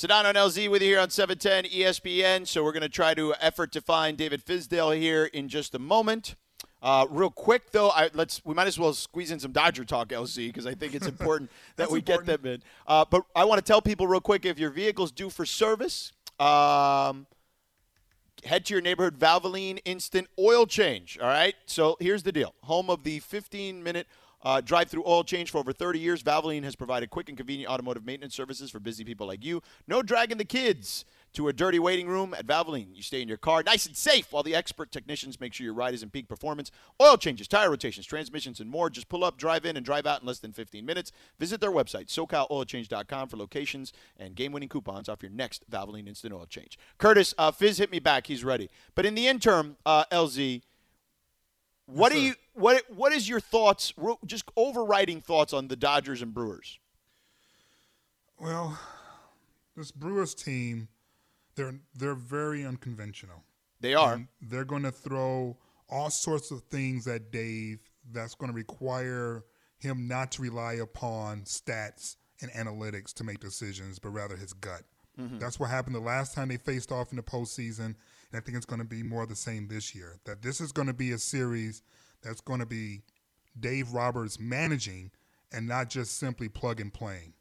Sedano and LZ with you here on 710 ESPN. So we're going to try to effort to find David Fizdale here in just a moment. Uh, real quick though, I, let's we might as well squeeze in some Dodger talk, LZ, because I think it's important that we important. get them in. Uh, but I want to tell people real quick if your vehicle's due for service, um, head to your neighborhood Valvoline Instant Oil Change. All right. So here's the deal: home of the 15 minute uh, drive through oil change for over 30 years, Valvoline has provided quick and convenient automotive maintenance services for busy people like you. No dragging the kids to a dirty waiting room at Valvoline. You stay in your car nice and safe while the expert technicians make sure your ride is in peak performance. Oil changes, tire rotations, transmissions, and more. Just pull up, drive in, and drive out in less than 15 minutes. Visit their website, SoCalOilChange.com, for locations and game-winning coupons off your next Valvoline Instant Oil Change. Curtis, uh, Fizz hit me back. He's ready. But in the interim, uh, LZ, what do you what what is your thoughts? Just overriding thoughts on the Dodgers and Brewers. Well, this Brewers team, they're they're very unconventional. They are. And they're going to throw all sorts of things at Dave that's going to require him not to rely upon stats and analytics to make decisions, but rather his gut. Mm-hmm. That's what happened the last time they faced off in the postseason, and I think it's going to be more of the same this year. That this is going to be a series that's going to be Dave Roberts managing and not just simply plug and playing.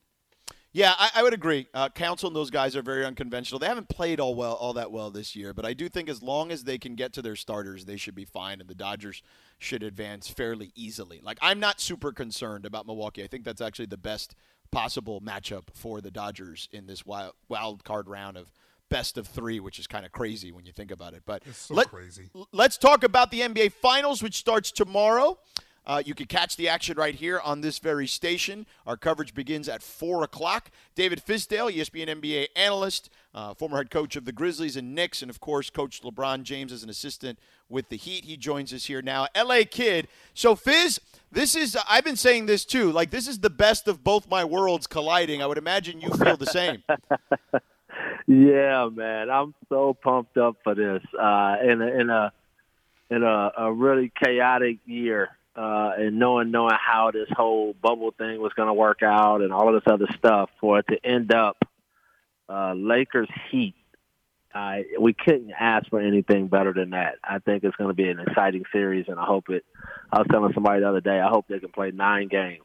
Yeah, I, I would agree. Uh, Counsell and those guys are very unconventional. They haven't played all well, all that well this year, but I do think as long as they can get to their starters, they should be fine, and the Dodgers should advance fairly easily. Like I'm not super concerned about Milwaukee. I think that's actually the best possible matchup for the Dodgers in this wild, wild card round of best of three, which is kind of crazy when you think about it. But It's so let, crazy. Let's talk about the NBA Finals, which starts tomorrow. Uh, you can catch the action right here on this very station. Our coverage begins at 4 o'clock. David Fizdale, ESPN NBA analyst, uh, former head coach of the Grizzlies and Knicks, and of course, coached LeBron James as an assistant with the Heat. He joins us here now. LA Kid. So, Fizz, this is, I've been saying this too, like this is the best of both my worlds colliding. I would imagine you feel the same. Yeah, man, I'm so pumped up for this. Uh, in a in a in a, a really chaotic year, uh, and knowing knowing how this whole bubble thing was going to work out, and all of this other stuff, for it to end up uh, Lakers Heat. I we couldn't ask for anything better than that. I think it's going to be an exciting series, and I hope it. I was telling somebody the other day, I hope they can play nine games.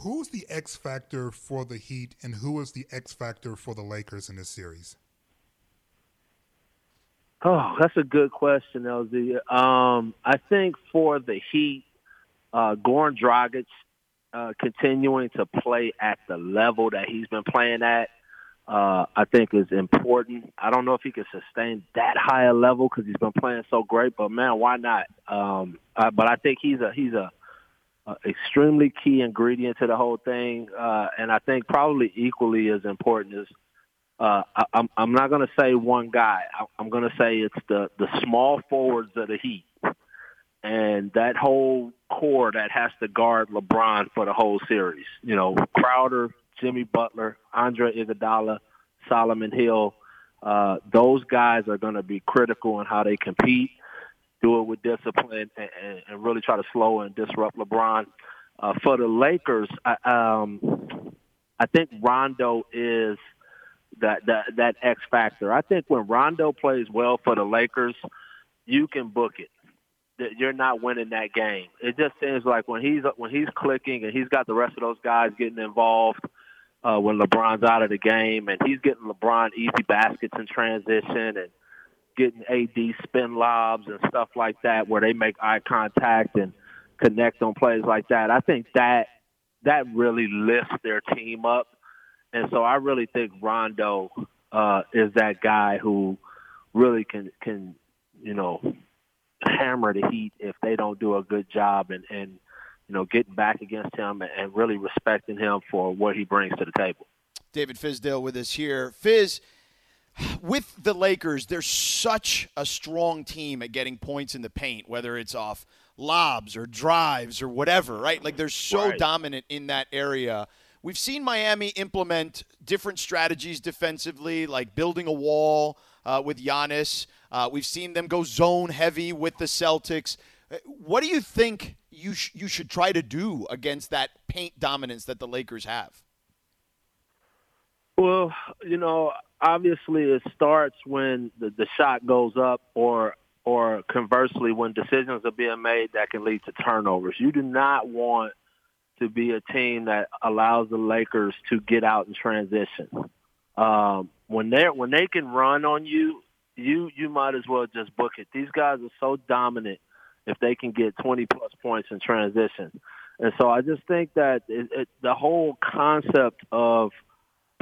Who's the X factor for the Heat, and who is the X factor for the Lakers in this series? Oh, that's a good question, LZ. Um, I think for the Heat, uh, Goran Dragic uh, continuing to play at the level that he's been playing at, uh, I think is important. I don't know if he can sustain that high a level because he's been playing so great, but man, why not? Um, but I think he's a he's a, a extremely key ingredient to the whole thing, uh, and I think probably equally as important is uh, I, I'm I'm not going to say one guy. I, I'm going to say it's the the small forwards of the Heat, and that whole core that has to guard LeBron for the whole series. You know, Crowder, Jimmy Butler, Andre Iguodala, Solomon Hill. Uh, those guys are going to be critical in how they compete. Do it with discipline and, and, and really try to slow and disrupt LeBron. Uh, for the Lakers, I, um, I think Rondo is that that that X factor. I think when Rondo plays well for the Lakers, you can book it. You're not winning that game. It just seems like when he's when he's clicking and he's got the rest of those guys getting involved uh, when LeBron's out of the game and he's getting LeBron easy baskets in transition and getting AD spin lobs and stuff like that where they make eye contact and connect on plays like that. I think that that really lifts their team up. And so I really think Rondo uh, is that guy who really can can you know hammer the Heat if they don't do a good job and and you know getting back against him and, really respecting him for what he brings to the table. David Fizdale with us here. Fizz, with the Lakers, they're such a strong team at getting points in the paint, whether it's off lobs or drives or whatever, right? Like they're so Right. dominant in that area. We've seen Miami implement different strategies defensively, like building a wall uh, with Giannis. Uh, we've seen them go zone heavy with the Celtics. Uh, What do you think you sh- you should try to do against that paint dominance that the Lakers have? Well, you know, obviously it starts when the, the shot goes up or or conversely when decisions are being made that can lead to turnovers. You do not want to be a team that allows the Lakers to get out in transition. Um, when they when they can run on you, you you might as well just book it. These guys are so dominant if they can get 20 plus points in transition. And so I just think that it, it, the whole concept of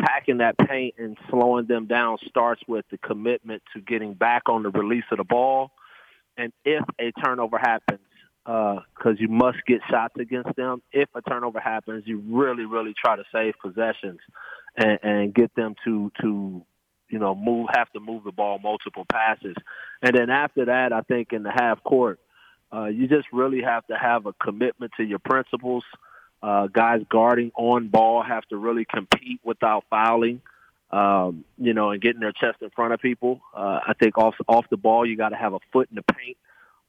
packing that paint and slowing them down starts with the commitment to getting back on the release of the ball. And if a turnover happens, because uh, you must get shots against them, if a turnover happens, you really, really try to save possessions and, and get them to to you know move have to move the ball multiple passes, and then after that, I think in the half court, uh, you just really have to have a commitment to your principles. Uh, guys guarding on ball have to really compete without fouling, um, you know, and getting their chest in front of people. Uh, I think off off the ball, you got to have a foot in the paint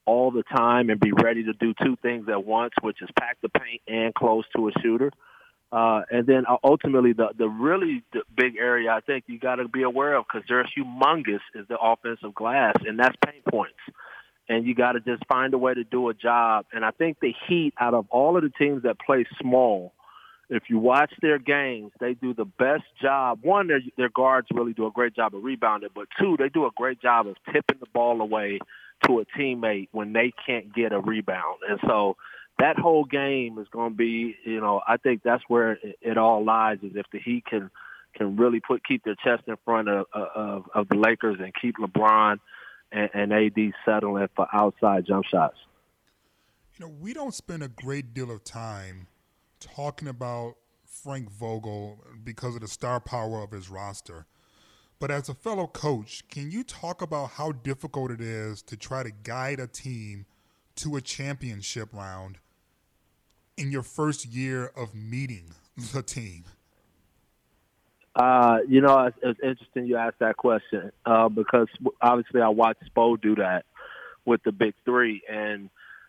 all the time and be ready to do two things at once, which is pack the paint and close to a shooter. Uh, and then uh, ultimately, the the really the big area I think you got to be aware of because they're humongous is the offensive glass, and that's pain points. And you got to just find a way to do a job. And I think the Heat, out of all of the teams that play small, if you watch their games, they do the best job. One, their, their guards really do a great job of rebounding, but two, they do a great job of tipping the ball away to a teammate when they can't get a rebound. And so that whole game is going to be, you know, I think that's where it, it all lies is if the Heat can can really put keep their chest in front of of, of the Lakers and keep LeBron and, and AD settling for outside jump shots. You know, we don't spend a great deal of time talking about Frank Vogel because of the star power of his roster. But as a fellow coach, can you talk about how difficult it is to try to guide a team to a championship round in your first year of meeting the team? Uh, you know, it's, it's, interesting you asked that question uh, because obviously I watched Spo do that with the big three, and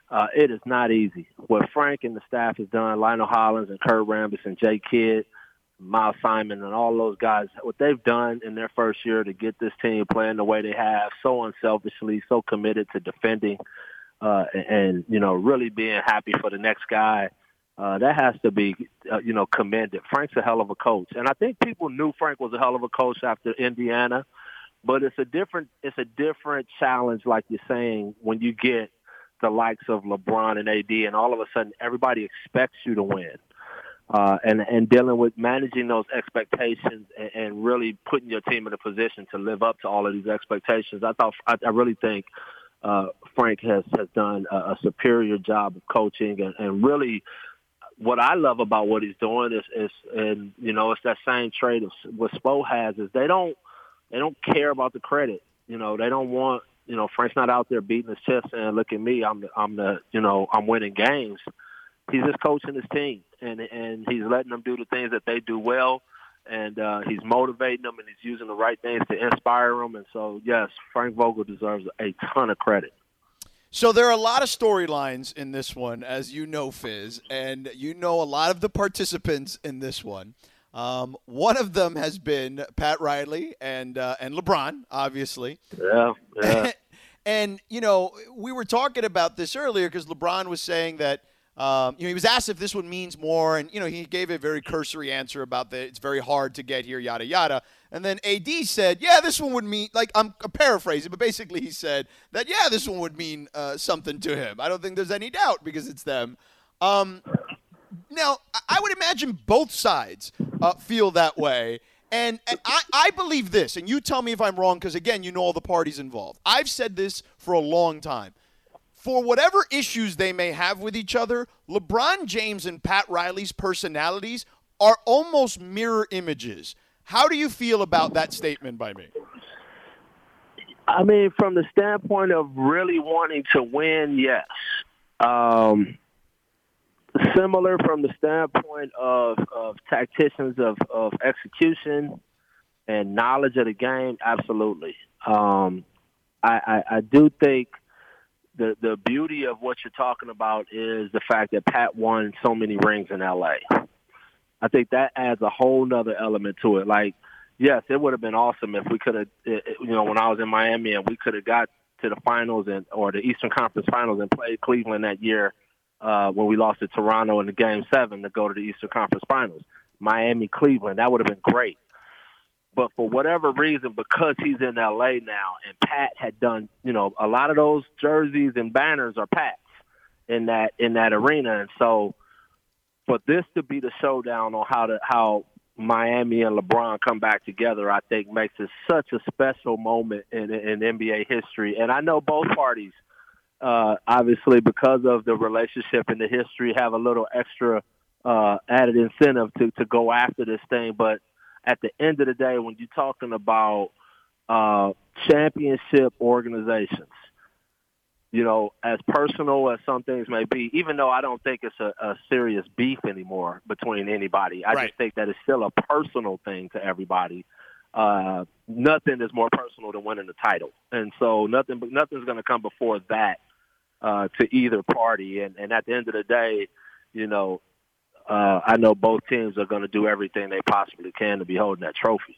uh, it is not easy. What Frank and the staff has done, Lionel Hollins and Kurt Rambis and Jay Kidd, Miles Simon and all those guys, what they've done in their first year to get this team playing the way they have, so unselfishly, so committed to defending, uh, and, and you know, really being happy for the next guy. Uh, that has to be, uh, you know, commended. Frank's a hell of a coach, and I think people knew Frank was a hell of a coach after Indiana, but it's a different, it's a different challenge, like you're saying, when you get the likes of LeBron and AD, and all of a sudden everybody expects you to win uh, and and dealing with managing those expectations and, and really putting your team in a position to live up to all of these expectations. I thought I, I really think uh, Frank has has done a, a superior job of coaching and, and really. What I love about what he's doing is, is, and you know, it's that same trait of what Spo has is they don't, they don't care about the credit. You know, they don't want, you know, Frank's not out there beating his chest saying, "Look at me, I'm the, I'm the, you know, I'm winning games." he's just coaching his team, and and he's letting them do the things that they do well, and uh, he's motivating them, and he's using the right things to inspire them. And so, yes, Frank Vogel deserves a ton of credit. So there are a lot of storylines in this one, as you know, Fizz, and you know a lot of the participants in this one. Um, one of them has been Pat Riley and uh, and LeBron, obviously. Yeah, yeah. and you know, we were talking about this earlier because LeBron was saying that um, you know, he was asked if this one means more, and you know, he gave a very cursory answer about that it's very hard to get here, yada yada. And then AD said, "Yeah, this one would mean like I'm paraphrasing, but basically he said that yeah, this one would mean uh, something to him. I don't think there's any doubt because it's them." Um, now, I would imagine both sides uh, feel that way. And, and I, I believe this, and you tell me if I'm wrong, because again, you know all the parties involved. I've said this for a long time for whatever issues they may have with each other, LeBron James and Pat Riley's personalities are almost mirror images. How do you feel about that statement by me? I mean, from the standpoint of really wanting to win, yes. Um, similar from the standpoint of, of tacticians of, of execution and knowledge of the game, absolutely. Um, I, I, I do think – the the beauty of what you're talking about is the fact that Pat won so many rings in LA. I think that adds a whole nother element to it. Like yes, it would have been awesome if we could have, you know, when I was in Miami and we could have got to the finals and or the Eastern Conference Finals and played Cleveland that year uh, when we lost to Toronto in the Game Seven to go to the Eastern Conference Finals. Miami, Cleveland, that would have been great. But for whatever reason, because he's in LA now, and Pat had done, you know, a lot of those jerseys and banners are Pat's in that in that arena, and so for this to be the showdown on how to how Miami and LeBron come back together, I think makes it such a special moment in, in NBA history. And I know both parties, uh, obviously, because of the relationship and the history, have a little extra uh, added incentive to to go after this thing. But at the end of the day, when you're talking about uh, championship organizations, you know, as personal as some things may be, even though I don't think it's a, a serious beef anymore between anybody, I Right. just think that it's still a personal thing to everybody. Uh, nothing is more personal than winning the title, and so nothing, nothing's going to come before that uh, to either party. And, and at the end of the day, you know, uh, I know both teams are going to do everything they possibly can to be holding that trophy.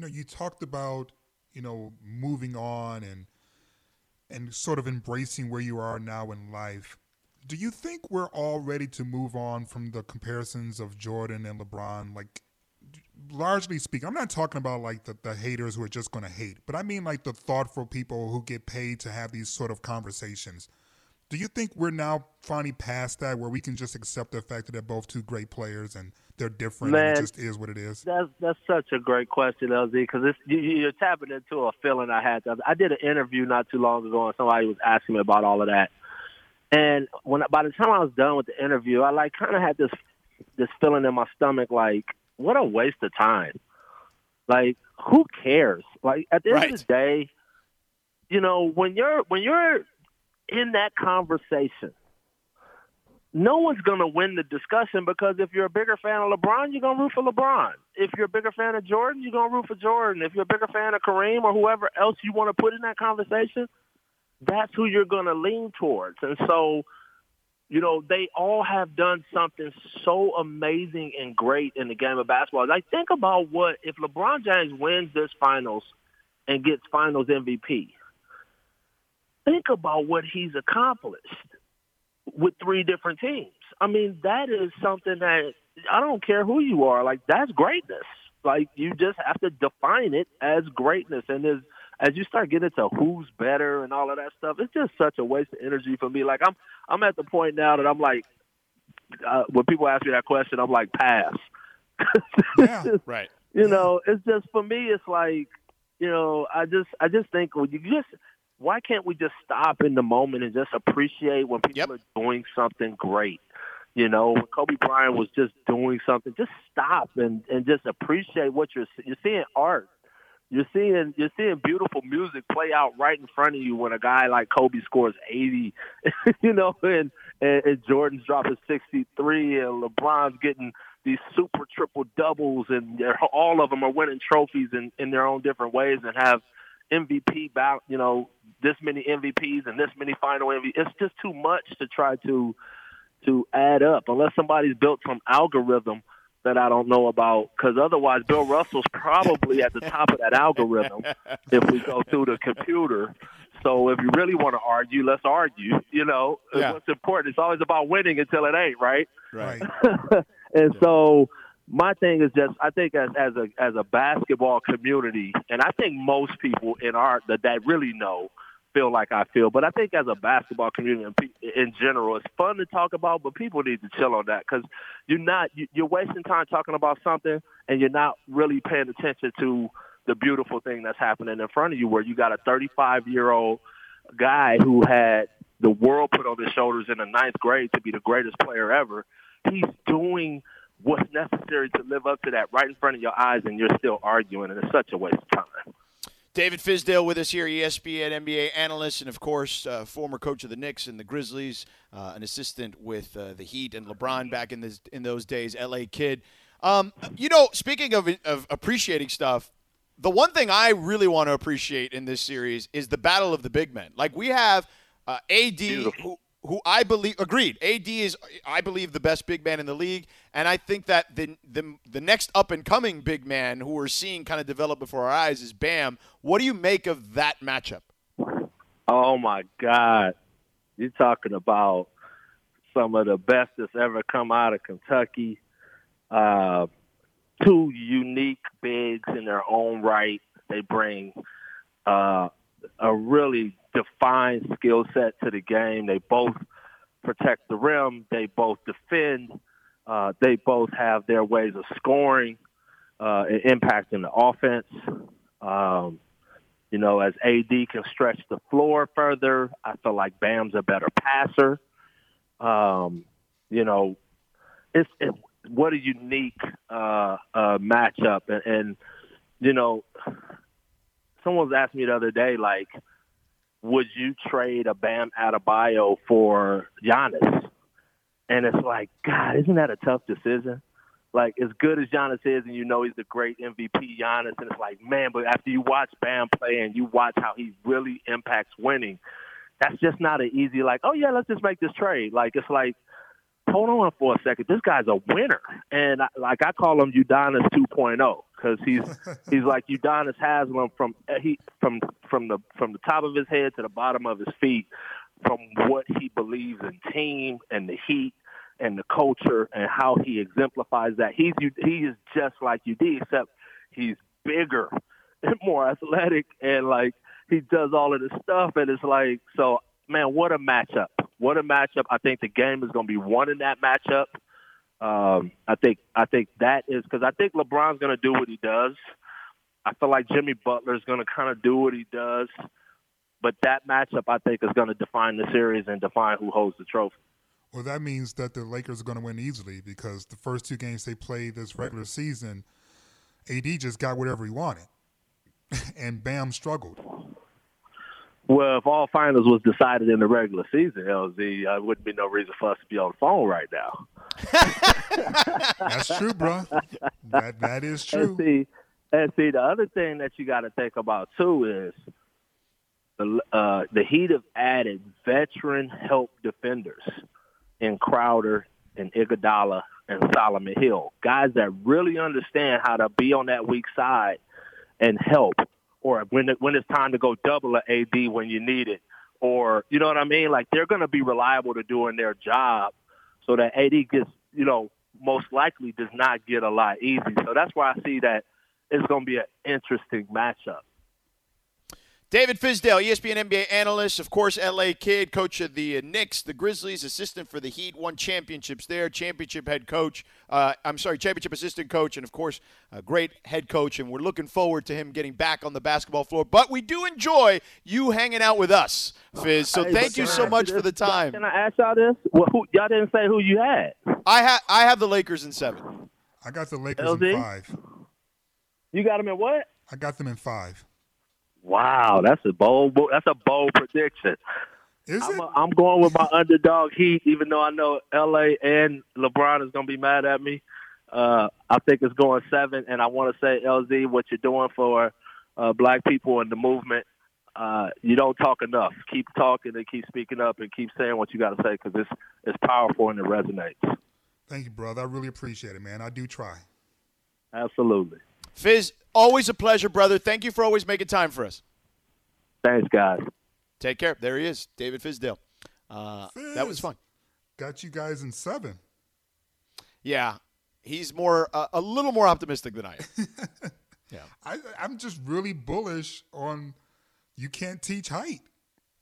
you know, you talked about, you know, moving on and and sort of embracing where you are now in life. Do you think we're all ready to move on from the comparisons of Jordan and LeBron? Like, largely speaking, I'm not talking about like the, the haters who are just going to hate, but I mean like the thoughtful people who get paid to have these sort of conversations. Do you think we're now finally past that where we can just accept the fact that they're both two great players and they're different and Man. it just is what it is? That's that's such a great question, LZ, because it's you, you're tapping into a feeling I had. I did an interview not too long ago, and somebody was asking me about all of that. And when by the time I was done with the interview, I like kind of had this this feeling in my stomach, like what a waste of time. Like who cares? Like at the end Right. of the day, you know when you're when you're in that conversation, no one's going to win the discussion because if you're a bigger fan of LeBron, you're going to root for LeBron. If you're a bigger fan of Jordan, you're going to root for Jordan. If you're a bigger fan of Kareem or whoever else you want to put in that conversation, that's who you're going to lean towards. And so, you know, they all have done something so amazing and great in the game of basketball. Like, think about what if LeBron James wins this finals and gets finals MVP. Think about what he's accomplished with three different teams. I mean, that is something that I don't care who you are. Like that's greatness. Like you just have to define it as greatness. And as as you start getting into who's better and all of that stuff, it's just such a waste of energy for me. Like I'm I'm at the point now that I'm like, uh, when people ask me that question, I'm like, pass. Yeah. Right. you know, it's just for me. It's like, you know, I just I just think when you just why can't we just stop in the moment and just appreciate when people Yep. are doing something great? You know, when Kobe Bryant was just doing something, just stop and and just appreciate what you're you're seeing art. You're seeing you're seeing beautiful music play out right in front of you when a guy like Kobe scores 80, you know, and and, and Jordan's dropping 63 and LeBron's getting these super triple doubles and they're, all of them are winning trophies in in their own different ways and have MVP you know, this many MVPs and this many final MVPs. It's just too much to try to to add up unless somebody's built some algorithm that I don't know about. Because otherwise, Bill Russell's probably at the top of that algorithm if we go through the computer. So if you really want to argue, let's argue. You know, Yeah. what's important? It's always about winning until it ain't, right? Right. and so my thing is just I think as as a as a basketball community, and I think most people in our that, that really know feel like I feel, but I think as a basketball community in, general, it's fun to talk about, but people need to chill on that because you're not you, you're wasting time talking about something, and you're not really paying attention to the beautiful thing that's happening in front of you, where you got a 35 year old guy who had the world put on his shoulders in the ninth grade to be the greatest player ever. He's doing what's necessary to live up to that right in front of your eyes, and you're still arguing, and it's such a waste of time. David Fizdale with us here, ESPN NBA analyst, and of course, uh, former coach of the Knicks and the Grizzlies, uh, an assistant with uh, the Heat and LeBron back in this, in those days, LA kid. Um, you know, speaking of, of appreciating stuff, the one thing I really want to appreciate in this series is the battle of the big men. Like we have uh, AD, who, who I believe agreed. AD is I believe the best big man in the league, and I think that the the, the next up and coming big man who we're seeing kind of develop before our eyes is Bam. What do you make of that matchup? Oh my God, you're talking about some of the best that's ever come out of Kentucky. Uh, two unique bigs in their own right. They bring uh, a really defined skill set to the game. They both protect the rim. They both defend. Uh, they both have their ways of scoring uh, and impacting the offense. Um, you know, as AD can stretch the floor further, I feel like Bam's a better passer. Um, you know, it's it, what a unique uh, uh, matchup, and, and you know, someone was asking me the other day, like, would you trade a Bam Adebayo for Giannis? And it's like, God, isn't that a tough decision? Like, as good as Giannis is, and you know he's the great MVP Giannis, and it's like, man, but after you watch Bam play and you watch how he really impacts winning, that's just not an easy, like, oh, yeah, let's just make this trade. Like, it's like, hold on for a second. This guy's a winner, and like I call him Udonis 2.0 because he's he's like Udonis Haslem from uh, he from from the from the top of his head to the bottom of his feet, from what he believes in team and the heat and the culture and how he exemplifies that. He's he is just like UD, except he's bigger and more athletic, and like he does all of this stuff, and it's like so. Man, what a matchup! What a matchup! I think the game is going to be won in that matchup. Um, I think I think that is because I think LeBron's going to do what he does. I feel like Jimmy Butler is going to kind of do what he does, but that matchup I think is going to define the series and define who holds the trophy. Well, that means that the Lakers are going to win easily because the first two games they played this regular season, AD just got whatever he wanted, and Bam struggled. Well, if all finals was decided in the regular season, LZ, uh, wouldn't be no reason for us to be on the phone right now. That's true, bro. That that is true. And see, and see, the other thing that you got to think about too is the uh, the Heat have added veteran help defenders in Crowder and Iguodala and Solomon Hill, guys that really understand how to be on that weak side and help, or when it, when it's time to go double a AD when you need it, or you know what I mean. Like they're going to be reliable to doing their job, so that AD gets you know most likely does not get a lot easy. So that's why I see that it's going to be an interesting matchup. David Fizdale, ESPN NBA analyst, of course, LA kid, coach of the Knicks, the Grizzlies, assistant for the Heat, won championships there, championship head coach. Uh, I'm sorry, championship assistant coach, and of course, a great head coach. And we're looking forward to him getting back on the basketball floor. But we do enjoy you hanging out with us, Fizz. So Hey, thank you so much you for the time. Can I ask y'all this? Well, who, y'all didn't say who you had. I have I have the Lakers in seven. I got the Lakers LD? in five. You got them in what? I got them in five. Wow, that's a bold. That's a bold prediction. Is I'm, it? a, I'm going with my underdog Heat, even though I know LA and LeBron is going to be mad at me. Uh, I think it's going seven, and I want to say LZ, what you're doing for uh, black people and the movement. Uh, you don't talk enough. Keep talking and keep speaking up and keep saying what you got to say because it's it's powerful and it resonates. Thank you, brother. I really appreciate it, man. I do try. Absolutely. Fizz, always a pleasure, brother. Thank you for always making time for us. Thanks, guys. Take care. There he is, David Fizdale. Uh, that was fun. Got you guys in seven. Yeah, he's more uh, a little more optimistic than I am. yeah. I, I'm just really bullish on you can't teach height.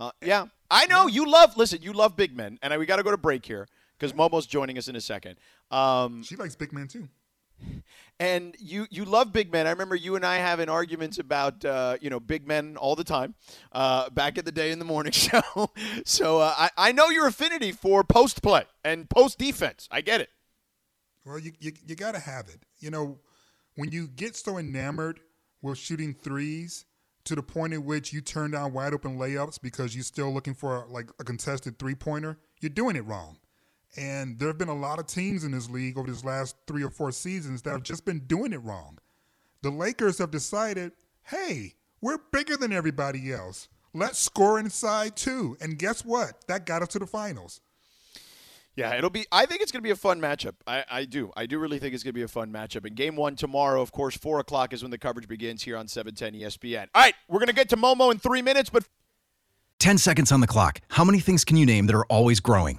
Uh, yeah, I know you love. Listen, you love big men, and I, we got to go to break here because Momo's joining us in a second. Um, She likes big men too. and you you love big men. I remember you and I having arguments about uh, you know big men all the time uh, back in the day in the morning show. so uh, I I know your affinity for post play and post defense. I get it. Well, you, you, you got to have it. You know, when you get so enamored with shooting threes to the point at which you turn down wide open layups because you're still looking for like a contested three pointer, you're doing it wrong. And there have been a lot of teams in this league over these last three or four seasons that have just been doing it wrong. The Lakers have decided, hey, we're bigger than everybody else. Let's score inside too. And guess what? That got us to the finals. Yeah, it'll be. I think it's going to be a fun matchup. I, I do. I do really think it's going to be a fun matchup. And game one tomorrow, of course, four o'clock is when the coverage begins here on 710 ESPN. All right, we're going to get to Momo in three minutes, but 10 seconds on the clock. How many things can you name that are always growing?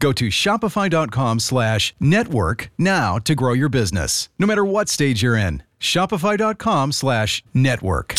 Go to shopify.com slash network now to grow your business, no matter what stage you're in. Shopify.com slash network.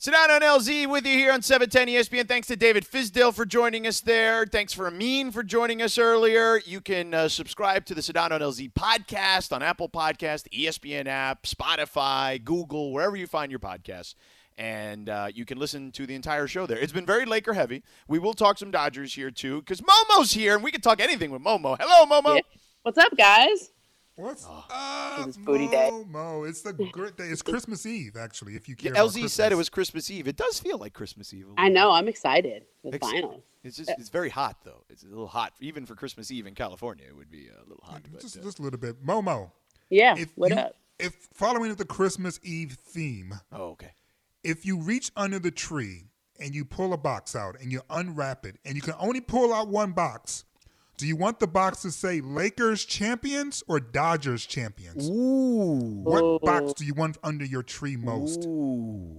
Sedano and LZ with you here on 710 ESPN. Thanks to David Fizdale for joining us there. Thanks for Amin for joining us earlier. You can uh, subscribe to the Sedano and LZ podcast on Apple Podcast, ESPN app, Spotify, Google, wherever you find your podcasts. And uh, you can listen to the entire show there. It's been very Laker heavy. We will talk some Dodgers here too, because Momo's here, and we can talk anything with Momo. Hello, Momo. Yeah. What's up, guys? What's Oh. up, It's booty Mo, day. Mo? It's the great day. It's Christmas Eve, actually. If you care. Yeah, about LZ said it was Christmas Eve. It does feel like Christmas Eve. I little know. I'm excited. The Ex- finals. It's just it's very hot though. It's a little hot even for Christmas Eve in California. It would be a little hot. But, Just, uh, just a little bit, Momo. Yeah. If what you, up? If following the Christmas Eve theme, oh, okay. If you reach under the tree and you pull a box out and you unwrap it and you can only pull out one box, do you want the box to say Lakers champions or Dodgers champions? Ooh. What box do you want under your tree most? Ooh.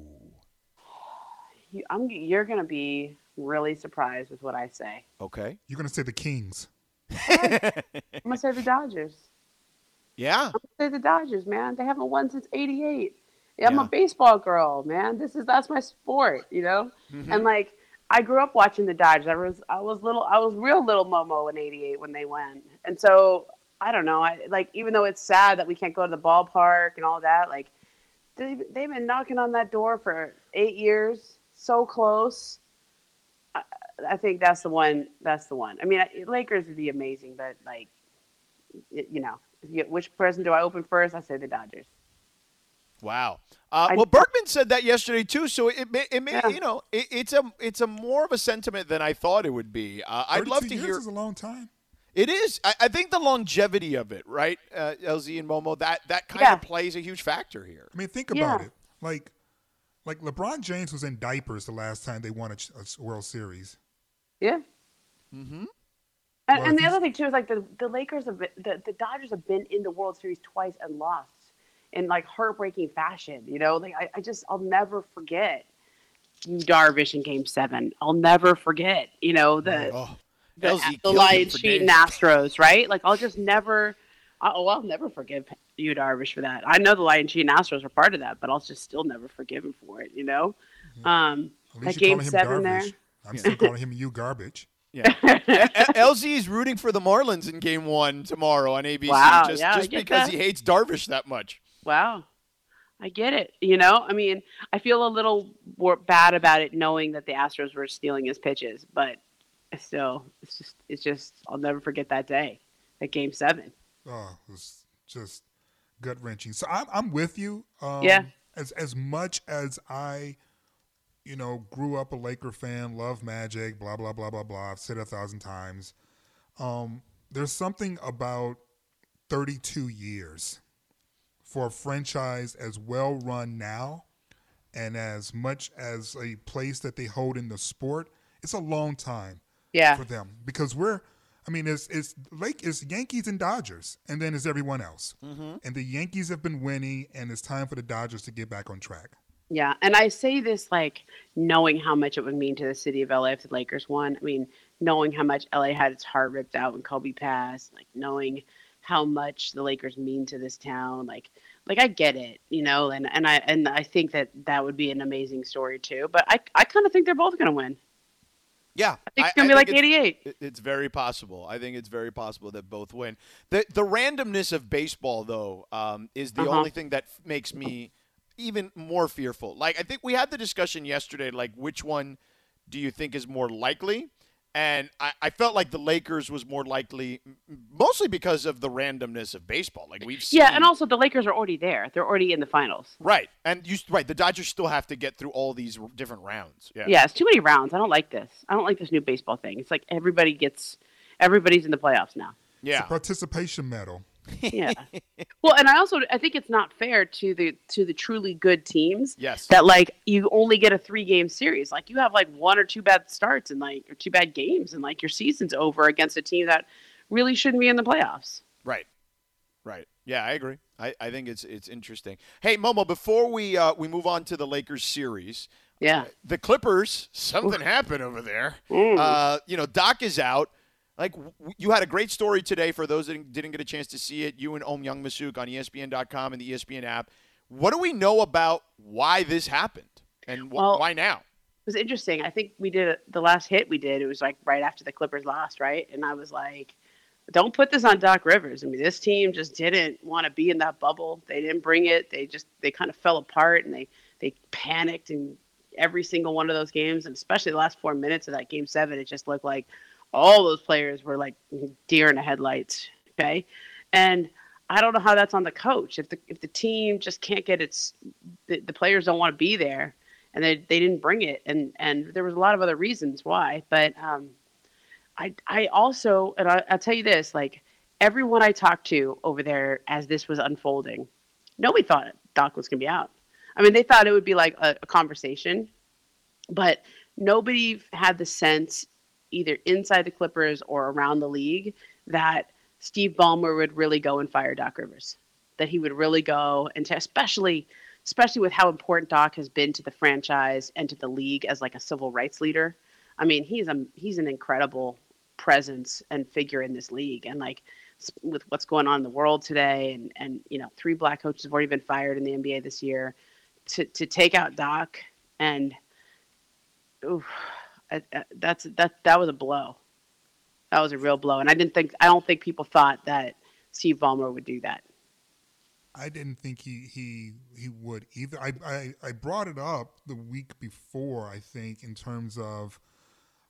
You, I'm, you're going to be really surprised with what I say. Okay. You're gonna say the Kings. I'm going to say the Dodgers. Yeah. I'm going to say the Dodgers, man. They haven't won since 88. Yeah, I'm Yeah. a baseball girl, man. This is that's my sport, you know? Mm-hmm. And like I grew up watching the Dodgers. I was I was little I was real little Momo in 88 when they went, And so I don't know. I like even though it's sad that we can't go to the ballpark and all that, like they they've been knocking on that door for 8 years, so close. I, I think that's the one. That's the one. I mean, Lakers would be amazing, but like, you know, which present do I open first? I say the Dodgers. Wow. Uh, I- well, Bergman said that yesterday too. So it may, it may Yeah. you know, it, it's a it's a more of a sentiment than I thought it would be. Uh, I'd love to years hear. is a long time. It is. I, I think the longevity of it, right, uh, LZ and Momo, that that kind Yeah. of plays a huge factor here. I mean, think about Yeah. it. Like, like LeBron James was in diapers the last time they won a, a World Series. Yeah. Mm-hmm. And, Well, and the other thing too is like the, the Lakers have been, the, the Dodgers have been in the World Series twice and lost in like heartbreaking fashion. You know, like I, I just I'll never forget you Darvish in Game Seven. I'll never forget. You know the Oh, the, LZ the Lions cheating. Astros, right? Like I'll just never. Oh, I'll never forgive you, Darvish, for that. I know the Lions cheating Astros were part of that, but I'll just still never forgive him for it. You know, um, that Game Seven garbage. there. I'm still calling him you garbage. Yeah. LZ is rooting for the Marlins in Game One tomorrow on ABC, Wow, just yeah, just because that. he hates Darvish that much. Wow. I get it. You know, I mean, I feel a little more bad about it knowing that the Astros were stealing his pitches, but still, it's just, it's just, I'll never forget that day, that game seven. Oh, it was just gut wrenching. So I'm I'm with you. Um, Yeah. As as much as I, you know, grew up a Laker fan, love Magic, blah blah blah blah blah. I've said it a thousand times. Um, there's something about 32 years for a franchise as well run now, and as much as a place that they hold in the sport. It's a long time Yeah. for them because we're I mean it's it's Lake it's Yankees and Dodgers and then it's everyone else. Mm-hmm. And the Yankees have been winning and it's time for the Dodgers to get back on track. Yeah. And I say this like knowing how much it would mean to the city of LA if the Lakers won. I mean, knowing how much LA had its heart ripped out when Kobe passed, like knowing how much the Lakers mean to this town, like like I get it, you know, and and I and I think that that would be an amazing story too. But I I kind of think they're both going to win. Yeah, I think it's going to be like it's- 88. It's very possible. I think it's very possible that both win. The the randomness of baseball, though, um, is the Uh-huh. only thing that makes me even more fearful. Like I think we had the discussion yesterday, like which one do you think is more likely? And I, I felt like the Lakers was more likely, mostly because of the randomness of baseball. Like we've seen, Yeah, and also the Lakers are already there. They're already in the finals. right, and you right. The Dodgers still have to get through all these different rounds. Yeah, Yeah, it's too many rounds. I don't like this. I don't like this new baseball thing. It's like everybody gets everybody's in the playoffs now. yeah. Participation medal. Yeah. well, and I also I think it's not fair to the to the truly good teams Yes. that like you only get a three game series. Like you have like one or two bad starts and like or two bad games and like your season's over against a team that really shouldn't be in the playoffs. Right. Right. Yeah, I agree. I, I think it's it's interesting. Hey, Momo, before we uh, we move on to the Lakers series, Yeah. the Clippers, something happened over there. Uh, you know, Doc is out. Like you had a great story today for those that didn't- get a chance to see it. You and Ohm Youngmisuk on ESPN.com and the ESPN app. What do we know about why this happened and wh- Well- why now? It was interesting. I think we did the last hit we did. It was like right after the Clippers lost, right? And I was like, "Don't put this on Doc Rivers." I mean, this team just didn't want to be in that bubble. They didn't bring it. They just they kind of fell apart and they they panicked in every single one of those games, and especially the last four minutes of that game seven. It just looked like all those players were like deer in the headlights. Okay, and I don't know how that's on the coach. If the if the team just can't get its the, the players don't want to be there and they, they didn't bring it and and there was a lot of other reasons why but um i i also and I, i'll tell you this like everyone i talked to over there as this was unfolding nobody thought doc was going to be out i mean they thought it would be like a, a conversation but nobody had the sense either inside the clippers or around the league that steve ballmer would really go and fire doc rivers that he would really go and to especially especially with how important Doc has been to the franchise and to the league as like a civil rights leader. I mean, he's a he's an incredible presence and figure in this league, and like with what's going on in the world today, and and you know, three black coaches have already been fired in the NBA this year. To to take out Doc and, oof, I- I- that's that that was a blow. That was a real blow, and I didn't think I don't think people thought that Steve Ballmer would do that. I didn't think he he he would either. I, I I brought it up the week before. I think in terms of,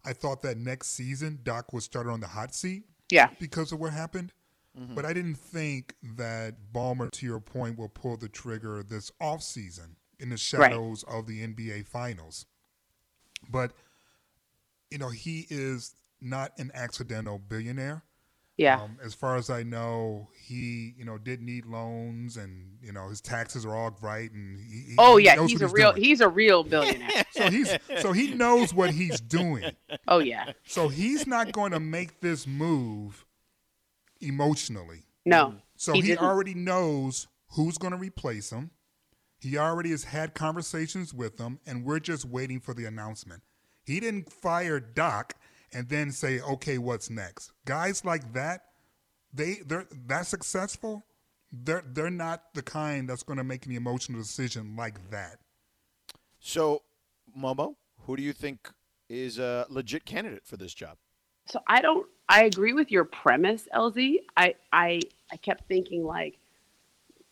I thought that next season Doc would start on the hot seat Yeah, because of what happened, mm-hmm. but I didn't think that Ballmer, to your point, will pull the trigger this off season in the shadows of the NBA Finals. But you know he is not an accidental billionaire. yeah. Um, as far as I know, he you know did need loans, and you know his taxes are all right, and he, he- Oh yeah, knows he's a real doing. he's a real billionaire. so he's so he knows what he's doing. oh yeah. So he's not going to make this move emotionally. No. So He he, already knows who's going to replace him. He already has had conversations with them, and we're just waiting for the announcement. He didn't fire Doc and then say, "Okay, what's next?" Guys like that, they they're that successful. They're they're not the kind that's going to make an emotional decision like that. So, Momo, who do you think is a legit candidate for this job? So I don't I agree with your premise, LZ. I I I kept thinking like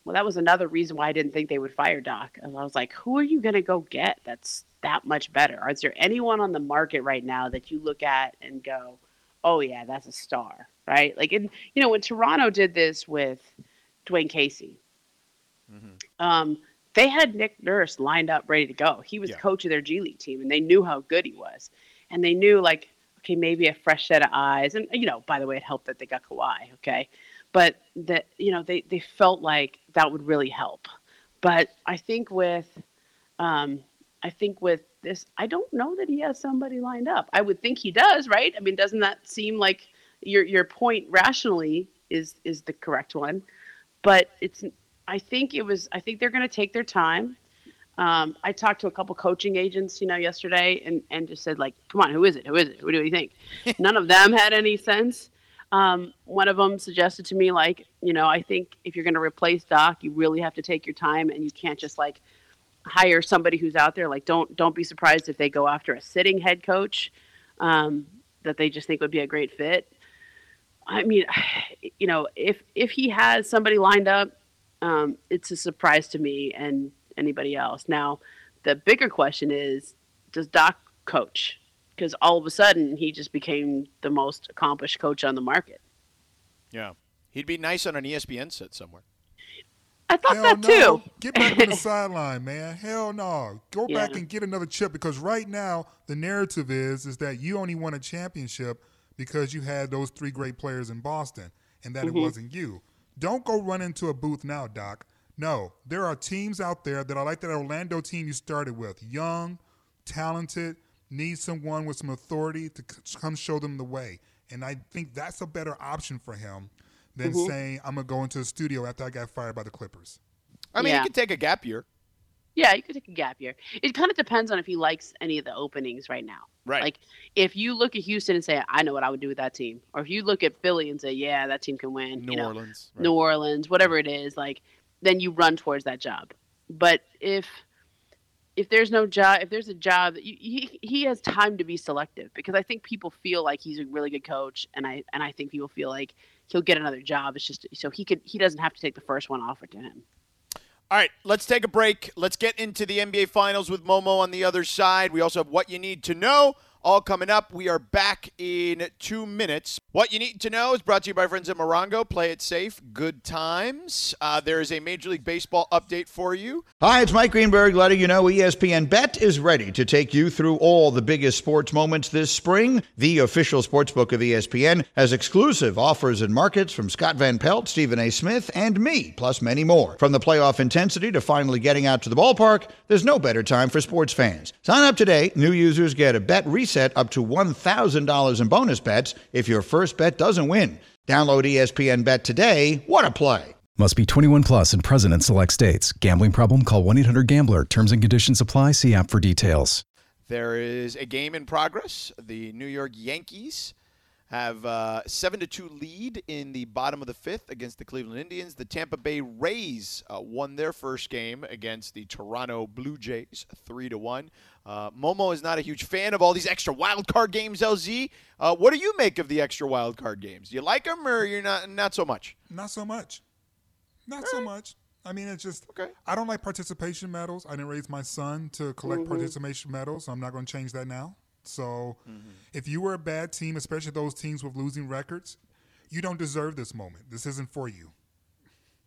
well that was another reason why I didn't think they would fire Doc. And I was like, who are you going to go get that's that much better? Is there anyone on the market right now that you look at and go, "Oh yeah, that's a star." Right? Like in you know when Toronto did this with Dwane Casey. Um, they had Nick Nurse lined up ready to go. He was Yeah. coach of their G League team, and they knew how good he was. And they knew, like, okay, maybe a fresh set of eyes. And, you know, by the way, it helped that they got Kawhi, okay? But that, you know, they, they felt like that would really help. But I think with, um, I think with this, I don't know that he has somebody lined up. I would think he does, right? I mean, doesn't that seem like your your point rationally is is the correct one? But it's I think it was I think they're going to take their time. Um, I talked to a couple coaching agents, you know, yesterday, and and just said like, "Come on, who is it? Who is it? Who do you think?" None of them had any sense. Um, one of them suggested to me, like, you know, I think if you're going to replace Doc, you really have to take your time, and you can't just like hire somebody who's out there. Like, don't don't be surprised if they go after a sitting head coach um, that they just think would be a great fit. I mean, you know, if if he has somebody lined up, um, it's a surprise to me and anybody else. Now, the bigger question is, does Doc coach? Because all of a sudden, he just became the most accomplished coach on the market. Yeah. He'd be nice on an ESPN set somewhere. I thought Hell that no. too. Get back to the sideline, man. Hell no. Go back and get another chip because right now the narrative is is that you only won a championship because you had those three great players in Boston and that Mm-hmm. it wasn't you. Don't go run into a booth now, Doc. No, there are teams out there that are like that Orlando team you started with. Young, talented, need someone with some authority to c- come show them the way. And I think that's a better option for him than Mm-hmm. saying, I'm going to go into the studio after I got fired by the Clippers. I mean, Yeah. he could take a gap year. Yeah, you could take a gap year. It kind of depends on if he likes any of the openings right now. Right. Like if you look at Houston and say, "I know what I would do with that team," or if you look at Philly and say, "Yeah, that team can win," New you know, Orleans. right. New Orleans, whatever it is, like then you run towards that job. But if if there's no job, if there's a job, you, he he has time to be selective because I think people feel like he's a really good coach, and I and I think people feel like he'll get another job. It's just so he could he doesn't have to take the first one offered to him. All right, let's take a break. Let's get into the NBA Finals with Momo on the other side. We also have what you need to know. All coming up. We are back in two minutes. What you need to know is brought to you by friends at Morongo. Play it safe. Good times. Uh, there is a Major League Baseball update for you. Hi, it's Mike Greenberg letting you know ESPN Bet is ready to take you through all the biggest sports moments this spring. The official sports book of ESPN has exclusive offers and markets from Scott Van Pelt, Stephen A. Smith, and me, plus many more. From the playoff intensity to finally getting out to the ballpark, there's no better time for sports fans. Sign up today. New users get a bet reset up to $1,000 in bonus bets if your first bet doesn't win. Download ESPN Bet today. What a play! Must be 21 plus and present in select states. Gambling problem? Call 1 800 Gambler. Terms and conditions apply. See app for details. There is a game in progress. The New York Yankees have a seven to two lead in the bottom of the fifth against the Cleveland Indians. The Tampa Bay Rays uh, won their first game against the Toronto Blue Jays, three to one. Uh, Momo is not a huge fan of all these extra wild card games. LZ, uh, what do you make of the extra wild card games? Do you like them or you're not not so much? Not so much. Not so much. I mean, it's just Okay. I don't like participation medals. I didn't raise my son to collect participation medals, so I'm not going to change that now. So, if you were a bad team, especially those teams with losing records, you don't deserve this moment. This isn't for you.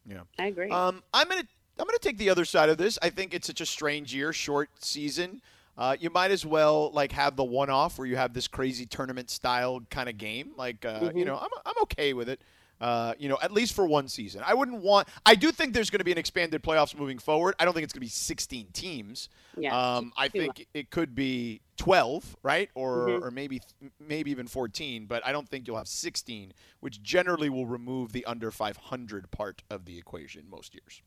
Yeah. I agree. Um, I'm gonna I'm gonna take the other side of this. I think it's such a strange year, short season. Uh, you might as well like have the one off where you have this crazy tournament style kind of game. Like uh, you know, I'm I'm okay with it. Uh, you know, at least for one season. I wouldn't want. I do think there's going to be an expanded playoffs moving forward. I don't think it's going to be 16 teams. Yeah, Um, I think it could be 12, right, or Mhm. or maybe maybe even 14. But I don't think you'll have 16, which generally will remove the under 500 part of the equation most years.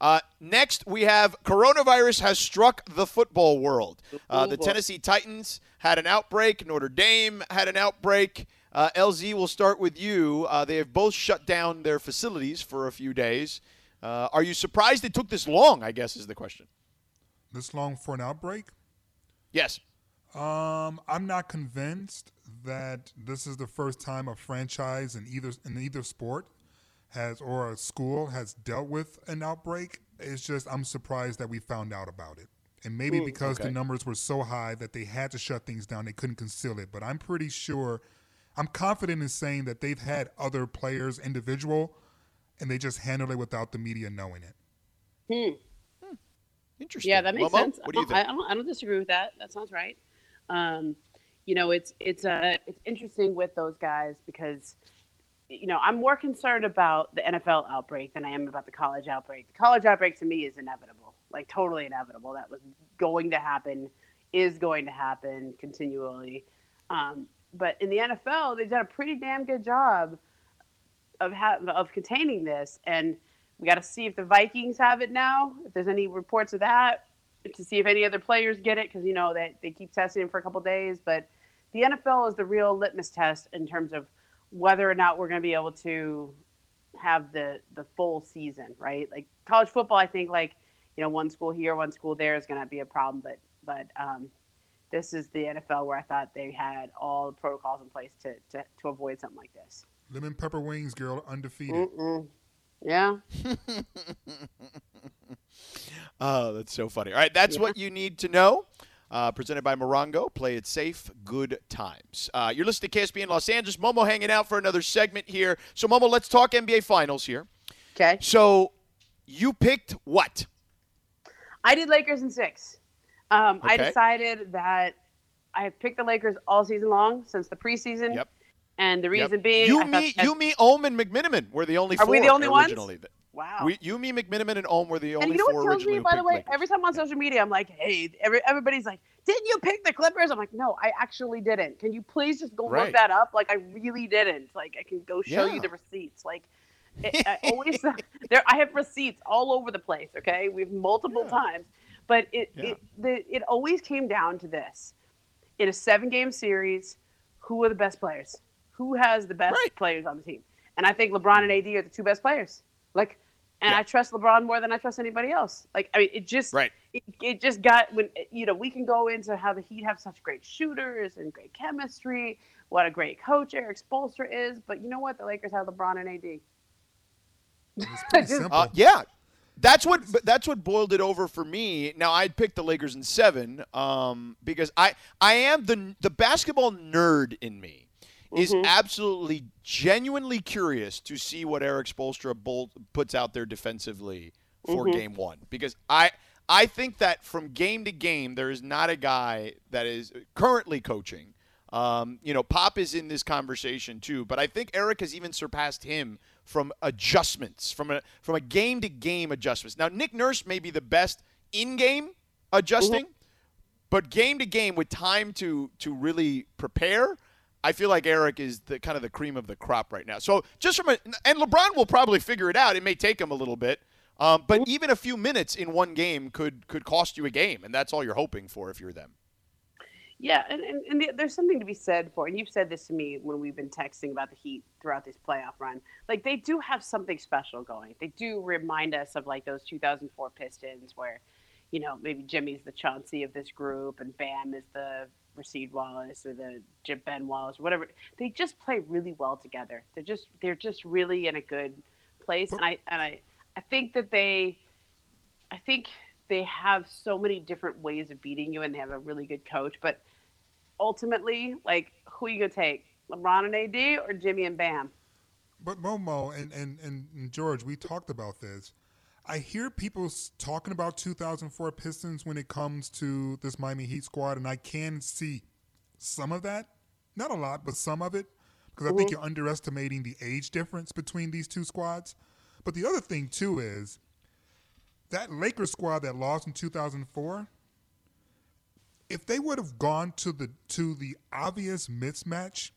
Uh, next, we have coronavirus has struck the football world. Uh, the. Tennessee Titans had an outbreak. Notre Dame had an outbreak. Uh, LZ, we'll start with you. Uh, they have both shut down their facilities for a few days. Uh, are you surprised it took this long? I guess is the question. This long for an outbreak? Yes. Um, I'm not convinced that this is the first time a franchise in either in either sport has or a school has dealt with an outbreak. It's just I'm surprised that we found out about it. And maybe because okay. the numbers were so high that they had to shut things down, they couldn't conceal it. But I'm pretty sure I'm confident in saying that they've had other players individual and they just handled it without the media knowing it. Hmm. Interesting. Yeah, that makes Momo, sense. What do you think? I don't, I don't disagree with that. That sounds right. Um, you know, it's it's uh, it's interesting with those guys because, you know, I'm more concerned about the NFL outbreak than I am about the college outbreak. The college outbreak to me is inevitable, like totally inevitable. That was going to happen, is going to happen continually. Um, but in the NFL, they've done a pretty damn good job of ha- of containing this, and we got to see if the Vikings have it now. If there's any reports of that, to see if any other players get it, because you know that they keep testing for a couple days. But the NFL is the real litmus test in terms of whether or not we're going to be able to have the the full season, right? Like college football, I think like you know one school here, one school there is going to be a problem, but but um, this is the NFL where I thought they had all the protocols in place to to, to avoid something like this. Lemon pepper wings, girl, undefeated. Mm-mm. Yeah. Oh, that's so funny. All right, that's what you need to know. Uh, presented by Morongo. Play it safe. Good times. Uh, you're listening to KSPN Los Angeles. Momo hanging out for another segment here. So, Momo, let's talk NBA Finals here. Okay. So, you picked what? I did Lakers in six. Um, I decided that I have picked the Lakers all season long since the preseason. Yep. And the Yep. reason being, you, me, you, me, Ohm, and McMenamin were the only Are four we the only ones? Wow. We, you, me, McMenamin, and Ohm were the only and you know four what kills me, by the way? Lakers. Every time on social media, I'm like, hey, every, everybody's like, didn't you pick the Clippers? I'm like, no, I actually didn't. Can you please just go Right. look that up? Like, I really didn't. Like, I can go show Yeah. you the receipts. Like, it, I always there. I have receipts all over the place. Okay, we've multiple Yeah. times, but it Yeah. it the, it always came down to this: in a seven-game series, who are the best players? Who has the best Right. players on the team? And I think LeBron and AD are the two best players. Like, and Yeah. I trust LeBron more than I trust anybody else. Like, I mean, it just Right. it, it just got when you know we can go into how the Heat have such great shooters and great chemistry. What a great coach Erik Spoelstra is, but you know what? The Lakers have LeBron and AD. It's Just- simple. Uh, yeah, that's what that's what boiled it over for me. Now I'd pick the Lakers in seven um, because I I am the the basketball nerd in me is mm-hmm. absolutely genuinely curious to see what Erik Spoelstra bolt, puts out there defensively for mm-hmm. game one because I. I think that from game to game, there is not a guy that is currently coaching. Um, you know, Pop is in this conversation too, but I think Erik has even surpassed him from adjustments, from a from a game to game adjustments. Now, Nick Nurse may be the best in game mm-hmm. adjusting, but game to game with time to to really prepare, I feel like Erik is the kind of the cream of the crop right now. So just from a and LeBron will probably figure it out. It may take him a little bit. Um, but even a few minutes in one game could could cost you a game, and that's all you're hoping for if you're them. Yeah, and, and, and the- there's something to be said for, and you've said this to me when we've been texting about the Heat throughout this playoff run. Like they do have something special going. They do remind us of like those 2004 Pistons, where, you know, maybe Jimmy's the Chauncey of this group, and Bam is the Rasheed Wallace or the Jim Ben Wallace, whatever. They just play really well together. They're just they're just really in a good place, and I and I I think that they, I think they have so many different ways of beating you, and they have a really good coach. But ultimately, like, who are you gonna take, LeBron and AD or Jimmy and Bam? But Momo and, and, and George, we talked about this. I hear people talking about 2004 Pistons when it comes to this Miami Heat squad, and I can see some of that. Not a lot, but some of it. Because I think you're underestimating the age difference between these two squads. But the other thing, too, is that Lakers squad that lost in 2004, if they would have gone to the to the obvious mismatch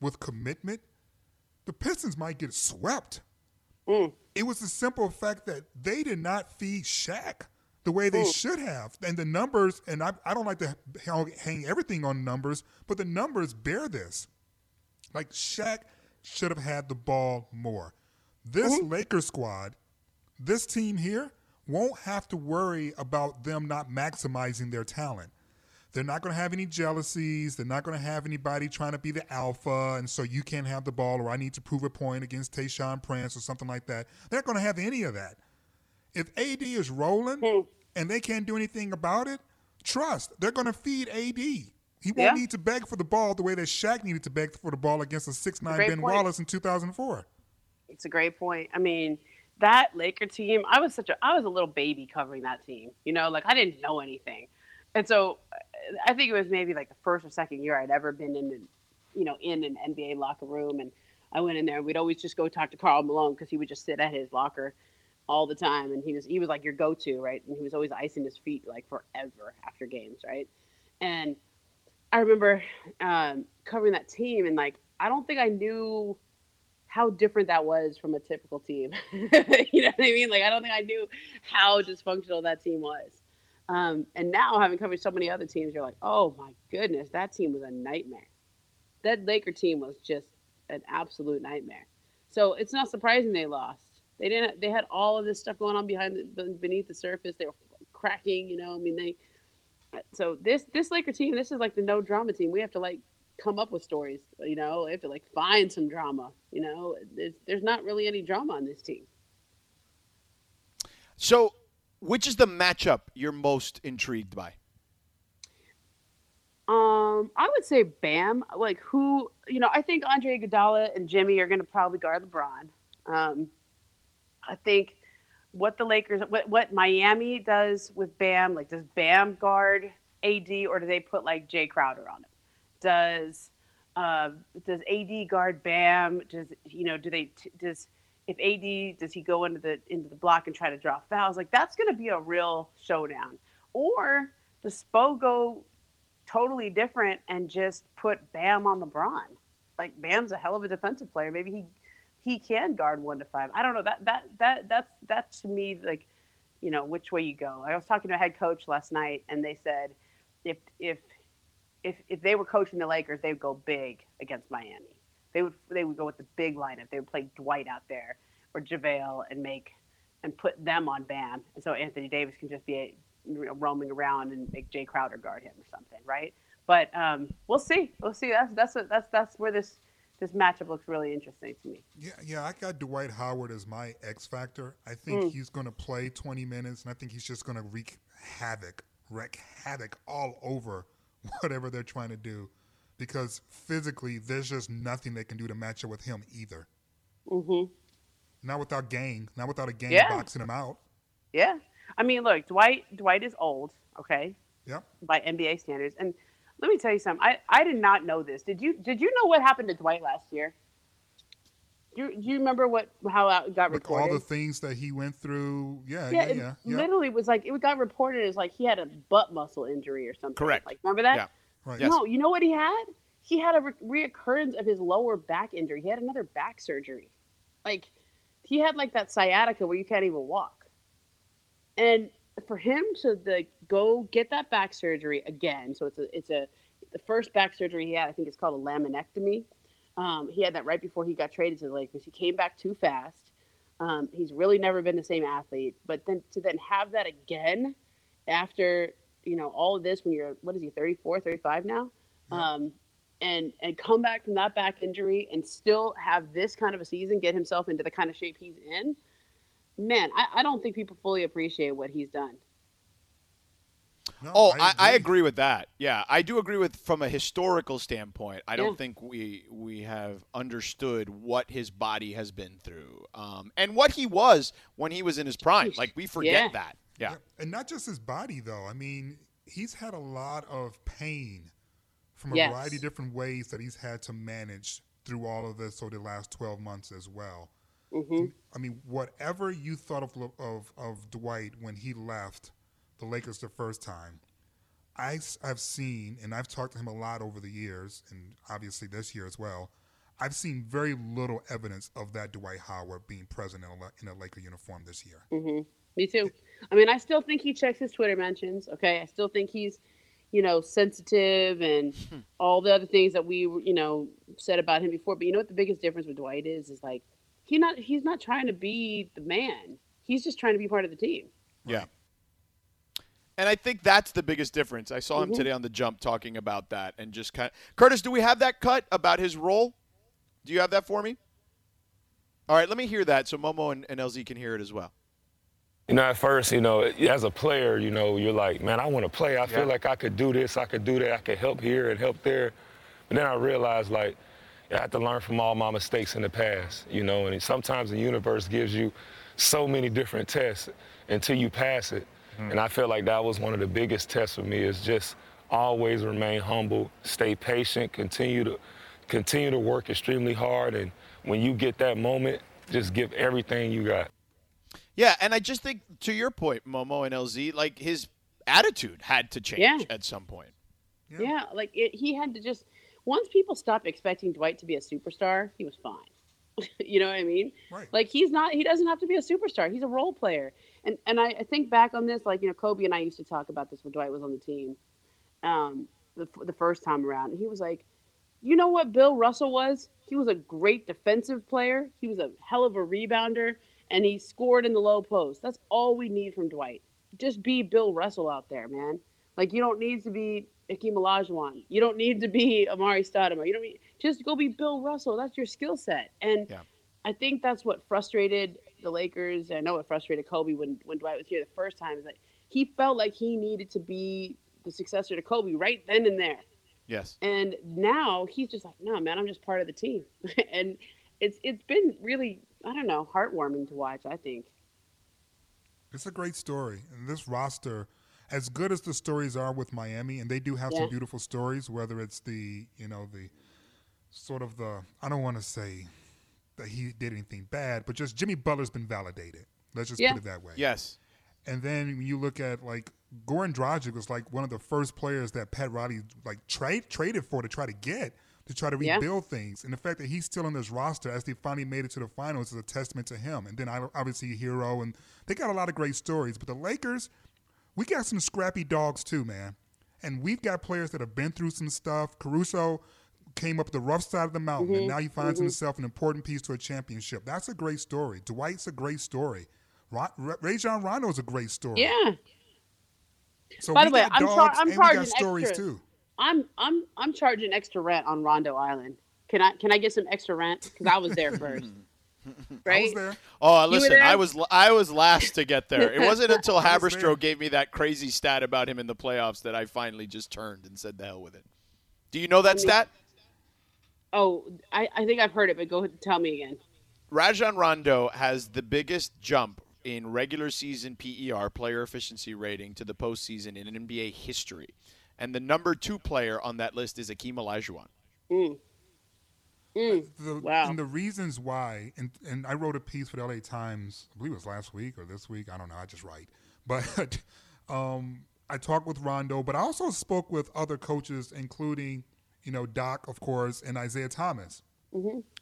with commitment, the Pistons might get swept. Mm. It was the simple fact that they did not feed Shaq the way they mm. should have. And the numbers, and I, I don't like to hang- hang everything on numbers, but the numbers bear this. Like Shaq should have had the ball more. This mm-hmm. Lakers squad, this team here, won't have to worry about them not maximizing their talent. They're not going to have any jealousies. They're not going to have anybody trying to be the alpha, and so you can't have the ball, or I need to prove a point against Tayshaun Prince or something like that. They're not going to have any of that. If AD is rolling and they can't do anything about it, trust they're going to feed AD. He won't Yeah. need to beg for the ball the way that Shaq needed to beg for the ball against a six nine Ben point. Wallace in 2004. It's a great point. I mean, that Laker team, I was such a I was a little baby covering that team. You know, like I didn't know anything. And so I think it was maybe like the first or second year I'd ever been in, an- you know, in an NBA locker room, and I went in there. and We'd always just go talk to Karl Malone because he would just sit at his locker all the time, and he was he was like your go-to, right? And he was always icing his feet like forever after games, right? And I remember um, covering that team, and like I don't think I knew how different that was from a typical team. you know what I mean? Like I don't think I knew how dysfunctional that team was. Um, and now having covered so many other teams, you're like, oh my goodness, that team was a nightmare. That Laker team was just an absolute nightmare. So it's not surprising they lost. They didn't. They had all of this stuff going on behind the, beneath the surface. They were cracking. You know, I mean, they. So this this Laker team, this is like the no drama team. We have to like come up with stories. You know, we have to like find some drama. You know, there's, there's not really any drama on this team. So, which is the matchup you're most intrigued by? Um, I would say Bam. Like who, you know, I think Andre Iguodala and Jimmy are going to probably guard LeBron. Um, I think what the Lakers, what what Miami does with Bam, like does Bam guard AD or do they put like Jae Crowder on him? Does uh, does AD guard Bam? Does you know? Do they does if AD does he go into the into the block and try to draw fouls? Like that's going to be a real showdown. Or does Spo go totally different and just put Bam on LeBron? Like Bam's a hell of a defensive player. Maybe he he can guard one to five. I don't know. That that that that's that's to me like, you know, which way you go. I was talking to a head coach last night, and they said if if if if they were coaching the Lakers, they would go big against Miami. They would they would go with the big lineup. They would play Dwight out there or JaVale and make and put them on Bam, and so Anthony Davis can just be roaming around and make Jae Crowder guard him or something, right? But um, we'll see. We'll see. That's that's what, that's that's where this this matchup looks really interesting to me. Yeah, yeah, I got Dwight Howard as my X factor. I think mm. he's going to play 20 minutes, and I think he's just going to wreak havoc, wreak havoc all over whatever they're trying to do, because physically, there's just nothing they can do to match up with him either. Mm-hmm. Not without gang, not without a gang yeah. boxing him out. Yeah, I mean, look, Dwight. Dwight is old. Okay. Yep. By NBA standards, and let me tell you something. I, I did not know this. Did you did you know what happened to Dwight last year? Do you, do you remember what how it got With reported? all the things that he went through. Yeah, yeah, yeah, it yeah, yeah. Literally was like it got reported as like he had a butt muscle injury or something. Correct. Like remember that? Yeah. Right. Yes. No, you know what he had? He had a re- reoccurrence of his lower back injury. He had another back surgery. Like he had like that sciatica where you can't even walk. And for him to the go get that back surgery again, so it's a it's a the first back surgery he had, I think it's called a laminectomy. Um, he had that right before he got traded to the Lakers. He came back too fast. Um, he's really never been the same athlete. But then to then have that again after you know all of this when you're what is he 34, 35 now, um, and and come back from that back injury and still have this kind of a season, get himself into the kind of shape he's in. Man, I, I don't think people fully appreciate what he's done. No, Oh, I I, I agree. agree with that. Yeah, I do agree with from a historical standpoint. I don't think we we have understood what his body has been through, um, and what he was when he was in his prime. Like we forget Yeah. that. Yeah. And not just his body, though. I mean, he's had a lot of pain from a Yes. variety of different ways that he's had to manage through all of this over the last 12 months as well. hmm I mean, whatever you thought of, of, of Dwight when he left the Lakers the first time, I, have seen, and I've talked to him a lot over the years, and obviously this year as well. I've seen very little evidence of that Dwight Howard being present in a, in a Laker uniform this year. hmm Me too. I mean, I still think he checks his Twitter mentions. Okay, I still think he's, you know, sensitive and all the other things that we, you know, said about him before. But you know what the biggest difference with Dwight is? Is like he not he's not trying to be the man. He's just trying to be part of the team. Yeah. And I think that's the biggest difference. I saw him Mhm. today on the jump talking about that and just kind of Curtis, do we have that cut about his role? Do you have that for me? All right, let me hear that so Momo and, and LZ can hear it as well. You know, at first, you know, as a player, you know, you're like, man, I want to play. I Yeah. feel like I could do this, I could do that, I could help here and help there. But then I realized, like, I have to learn from all my mistakes in the past, you know, and sometimes the universe gives you so many different tests until you pass it. Hmm. And I feel like that was one of the biggest tests for me is just always remain humble, stay patient, continue to continue to work extremely hard, and when you get that moment, just give everything you got. Yeah, and I just think to your point, Momo and LZ, like his attitude had to change Yeah. at some point. Yeah, like it, he had to just once people stopped expecting Dwight to be a superstar, he was fine. you know what I mean? Right. Like he's not. He doesn't have to be a superstar. He's a role player. And and I, I think back on this, like you know, Kobe and I used to talk about this when Dwight was on the team, um, the the first time around. And he was like, you know what Bill Russell was? He was a great defensive player. He was a hell of a rebounder, and he scored in the low post. That's all we need from Dwight. Just be Bill Russell out there, man. Like you don't need to be Hakeem Olajuwon. You don't need to be Amar'e Stoudemire. You don't need, just go be Bill Russell. That's your skill set. And Yeah. I think that's what frustrated the Lakers. I know it frustrated Kobe when when Dwight was here the first time. Is that he felt like he needed to be the successor to Kobe right then and there. Yes. And now he's just like, no, man, I'm just part of the team. and it's it's been really, I don't know, heartwarming to watch. I think. It's a great story. And this roster, as good as the stories are with Miami, and they do have Yeah. some beautiful stories, whether it's the, you know, the sort of the, I don't want to say that he did anything bad, but just Jimmy Butler's been validated. Let's just Yeah. put it that way. Yes. And then when you look at like Goran Dragic was like one of the first players that Pat Riley like trade traded for to try to get to try to Yeah. rebuild things. And the fact that he's still on this roster as they finally made it to the finals is a testament to him. And then I- obviously a Herro and they got a lot of great stories. But the Lakers, we got some scrappy dogs too, man. And we've got players that have been through some stuff. Caruso came up the rough side of the mountain, Mm-hmm. and now he finds himself an important piece to a championship. That's a great story. Dwight's a great story. Ra- Ra- Rajon Rondo is a great story. Yeah. So By the way, I'm char- I'm and we got charging stories extra. Too. I'm I'm I'm charging extra rent on Rondo Island. Can I can I get some extra rent? Because I was there first. Right? I was there. Oh, listen, there? I was I was last to get there. It wasn't until was there. Haberstroh gave me that crazy stat about him in the playoffs that I finally just turned and said the hell with it. Do you know that stat? Oh, I, I think I've heard it, but go ahead and tell me again. Rajon Rondo has the biggest jump in regular season PER, player efficiency rating, to the postseason in NBA history. And the number two player on that list is Akeem Olajuwon. Mm. Mm. The, Wow. And the reasons why, and, and I wrote a piece for the LA Times, I believe it was last week or this week. I don't know. I just write. But um, I talked with Rondo, but I also spoke with other coaches, including, you know, Doc, of course, and Isaiah Thomas.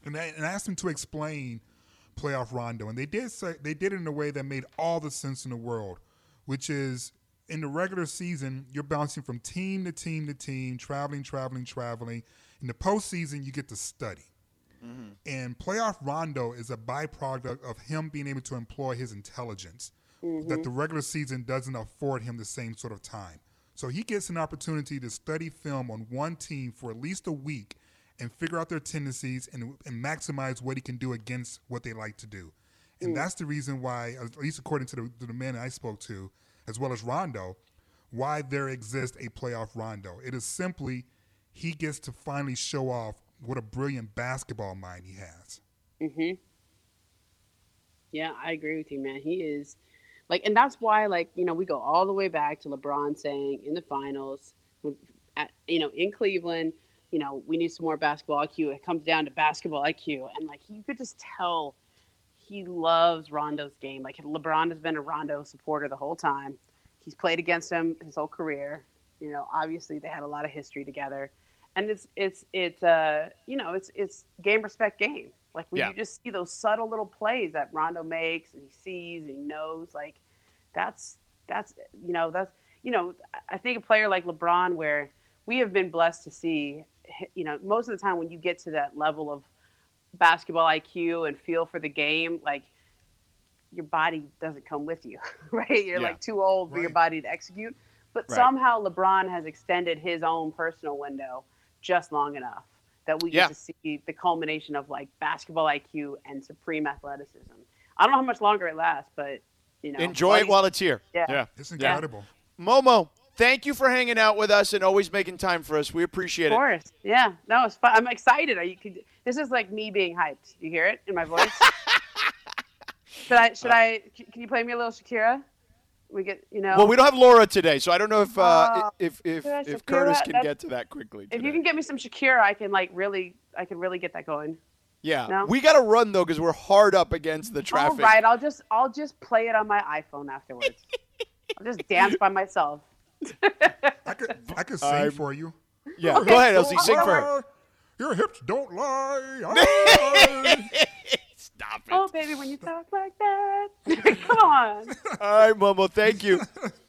And, I, and I asked them to explain playoff Rondo, and they did say they did it in a way that made all the sense in the world, which is in the regular season you're bouncing from team to team to team, traveling, traveling, traveling. In the postseason, you get to study. Mm-hmm. And playoff Rondo is a byproduct of him being able to employ his intelligence that the mm-hmm. regular season doesn't afford him the same sort of time. So he gets an opportunity to study film on one team for at least a week and figure out their tendencies and, and maximize what he can do against what they like to do. And mm. that's the reason why, at least according to the, to the men I spoke to, as well as Rondo, why there exists a playoff Rondo. It is simply he gets to finally show off what a brilliant basketball mind he has. Mm-hmm. Yeah, I agree with you, man. He is like, and that's why, like, you know, we go all the way back to LeBron saying in the finals, at, you know, in Cleveland, you know, we need some more basketball IQ. It comes down to basketball IQ, and like, you could just tell he loves Rondo's game. Like, LeBron has been a Rondo supporter the whole time. He's played against him his whole career. You know, obviously they had a lot of history together, and it's it's it's uh you know it's it's game respect game. Like when Yeah. you just see those subtle little plays that Rondo makes and he sees and he knows, like that's that's you know that's you know I think a player like LeBron, where we have been blessed to see, you know, most of the time when you get to that level of basketball IQ and feel for the game, like your body doesn't come with you, right? You're Yeah. like too old for your body to execute. But Right. somehow LeBron has extended his own personal window just long enough that we get Yeah. to see the culmination of like basketball IQ and supreme athleticism. I don't know how much longer it lasts, but you know, Enjoy it while it's here. Yeah. yeah. It's incredible. Momo, thank you for hanging out with us and always making time for us. We appreciate it. Of it. course, yeah. No, it's fun. I'm excited. I, could, this is like me being hyped. You hear it in my voice? should I? Should I? Can you play me a little Shakira? We get, you know. Well, we don't have Laura today, so I don't know if uh, Oh, if if, if Curtis can get to that quickly. if you can get me some Shakira, I can like really, I can really get that going. yeah, no? we got to run though because we're hard up against the traffic. All right, I'll just, I'll just play it on my iPhone afterwards. I'll just dance by myself. I could I could sing I'm- for you. Yeah, go ahead, LZ, sing for her. Your hips don't lie. Aye. Stop it. Oh, baby, when you talk like that, come on. All right, Momo, thank you.